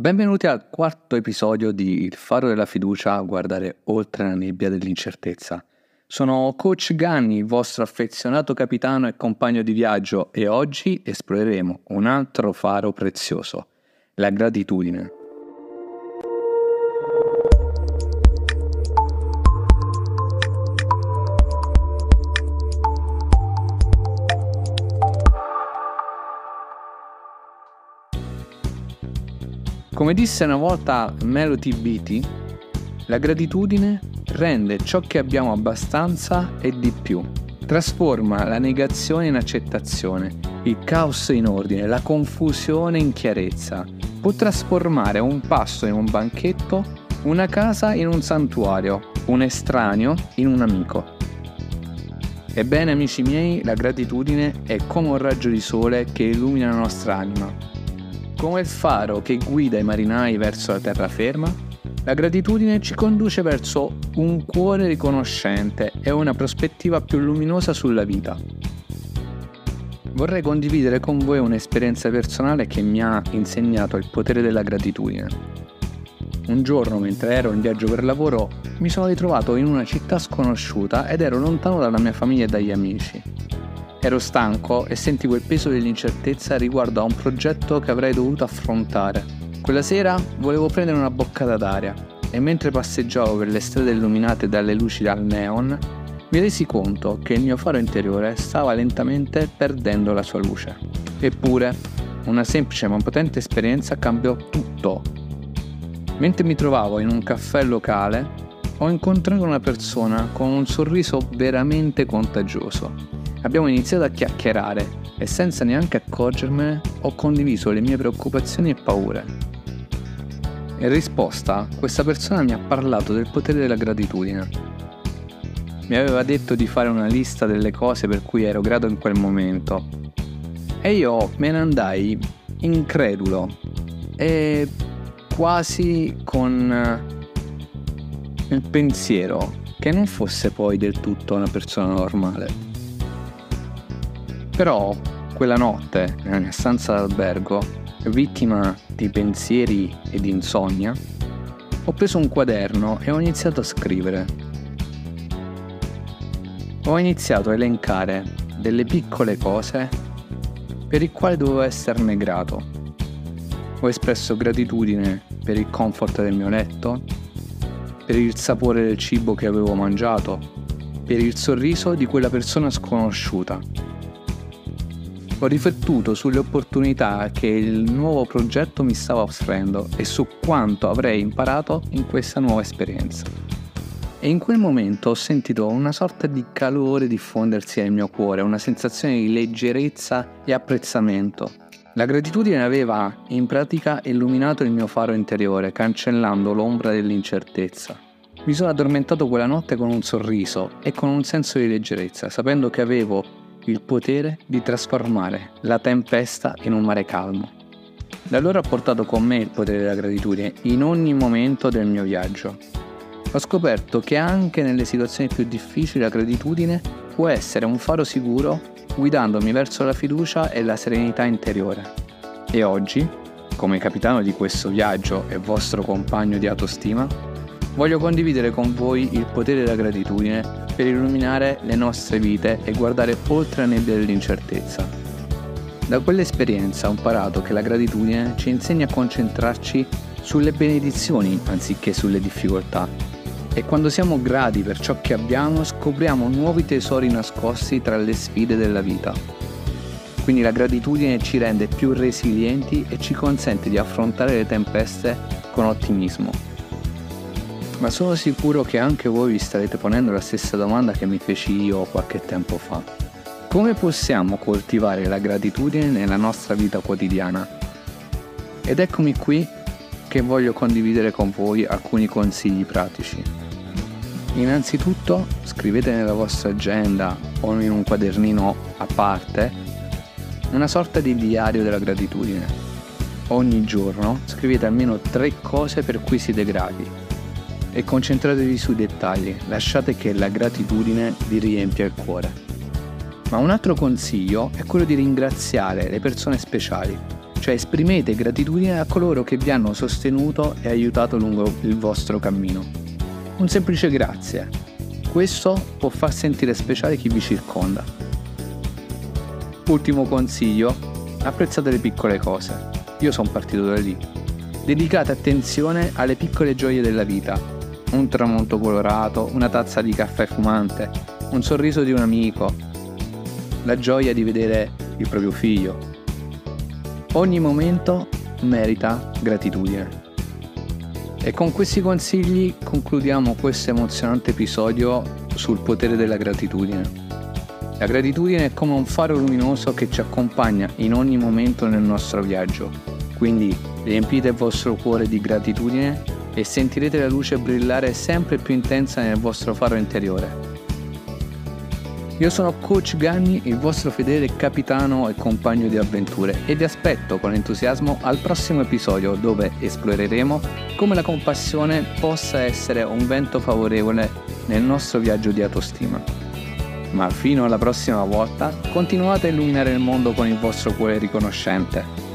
Benvenuti al quarto episodio di Il faro della fiducia a guardare oltre la nebbia dell'incertezza. Sono Coach Ganni, vostro affezionato capitano e compagno di viaggio e oggi esploreremo un altro faro prezioso, la gratitudine. Come disse una volta Melody Beatty, la gratitudine rende ciò che abbiamo abbastanza e di più. Trasforma la negazione in accettazione, il caos in ordine, la confusione in chiarezza. Può trasformare un pasto in un banchetto, una casa in un santuario, un estraneo in un amico. Ebbene amici miei, la gratitudine è come un raggio di sole che illumina la nostra anima come il faro che guida i marinai verso la terraferma, la gratitudine ci conduce verso un cuore riconoscente e una prospettiva più luminosa sulla vita. Vorrei condividere con voi un'esperienza personale che mi ha insegnato il potere della gratitudine. Un giorno, mentre ero in viaggio per lavoro, mi sono ritrovato in una città sconosciuta ed ero lontano dalla mia famiglia e dagli amici. Ero stanco e sentivo il peso dell'incertezza riguardo a un progetto che avrei dovuto affrontare. Quella sera volevo prendere una boccata d'aria e mentre passeggiavo per le strade illuminate dalle luci al neon, mi resi conto che il mio faro interiore stava lentamente perdendo la sua luce. Eppure, una semplice ma potente esperienza cambiò tutto. Mentre mi trovavo in un caffè locale, ho incontrato una persona con un sorriso veramente contagioso Abbiamo iniziato a chiacchierare e senza neanche accorgermene ho condiviso le mie preoccupazioni e paure. In risposta, questa persona mi ha parlato del potere della gratitudine. Mi aveva detto di fare una lista delle cose per cui ero grato in quel momento. E io me ne andai incredulo e quasi con il pensiero che non fosse poi del tutto una persona normale. Però quella notte, nella stanza d'albergo, vittima di pensieri e di insonnia, ho preso un quaderno e ho iniziato a scrivere. Ho iniziato a elencare delle piccole cose per i quali dovevo esserne grato. Ho espresso gratitudine per il comfort del mio letto, per il sapore del cibo che avevo mangiato, per il sorriso di quella persona sconosciuta ho riflettuto sulle opportunità che il nuovo progetto mi stava offrendo e su quanto avrei imparato in questa nuova esperienza. E in quel momento ho sentito una sorta di calore diffondersi nel mio cuore, una sensazione di leggerezza e apprezzamento. La gratitudine aveva in pratica illuminato il mio faro interiore, cancellando l'ombra dell'incertezza. Mi sono addormentato quella notte con un sorriso e con un senso di leggerezza, sapendo che avevo il potere di trasformare la tempesta in un mare calmo. Da allora ho portato con me il potere della gratitudine in ogni momento del mio viaggio. Ho scoperto che anche nelle situazioni più difficili la gratitudine può essere un faro sicuro guidandomi verso la fiducia e la serenità interiore. E oggi, come capitano di questo viaggio e vostro compagno di autostima, voglio condividere con voi il potere della gratitudine per illuminare le nostre vite e guardare oltre la nebbia dell'incertezza. Da quell'esperienza ho imparato che la gratitudine ci insegna a concentrarci sulle benedizioni anziché sulle difficoltà. E quando siamo grati per ciò che abbiamo scopriamo nuovi tesori nascosti tra le sfide della vita. Quindi la gratitudine ci rende più resilienti e ci consente di affrontare le tempeste con ottimismo ma sono sicuro che anche voi vi starete ponendo la stessa domanda che mi feci io qualche tempo fa. Come possiamo coltivare la gratitudine nella nostra vita quotidiana? Ed eccomi qui che voglio condividere con voi alcuni consigli pratici. Innanzitutto scrivete nella vostra agenda o in un quadernino a parte una sorta di diario della gratitudine. Ogni giorno scrivete almeno tre cose per cui siete grati e concentratevi sui dettagli, lasciate che la gratitudine vi riempia il cuore. Ma un altro consiglio è quello di ringraziare le persone speciali. cioè esprimete gratitudine a coloro che vi hanno sostenuto e aiutato lungo il vostro cammino. Un semplice grazie. Questo può far sentire speciale chi vi circonda. Ultimo consiglio, apprezzate le piccole cose. Io sono partito da lì. Dedicate attenzione alle piccole gioie della vita. Un tramonto colorato, una tazza di caffè fumante, un sorriso di un amico, la gioia di vedere il proprio figlio, Ogni momento merita gratitudine. E con questi consigli concludiamo questo emozionante episodio sul potere della gratitudine. La gratitudine è come un faro luminoso che ci accompagna in ogni momento nel nostro viaggio. Quindi riempite il vostro cuore di gratitudine e sentirete la luce brillare sempre più intensa nel vostro faro interiore. Io sono Coach Ganni, il vostro fedele capitano e compagno di avventure e vi aspetto con entusiasmo al prossimo episodio dove esploreremo come la compassione possa essere un vento favorevole nel nostro viaggio di autostima. Ma fino alla prossima volta, continuate a illuminare il mondo con il vostro cuore riconoscente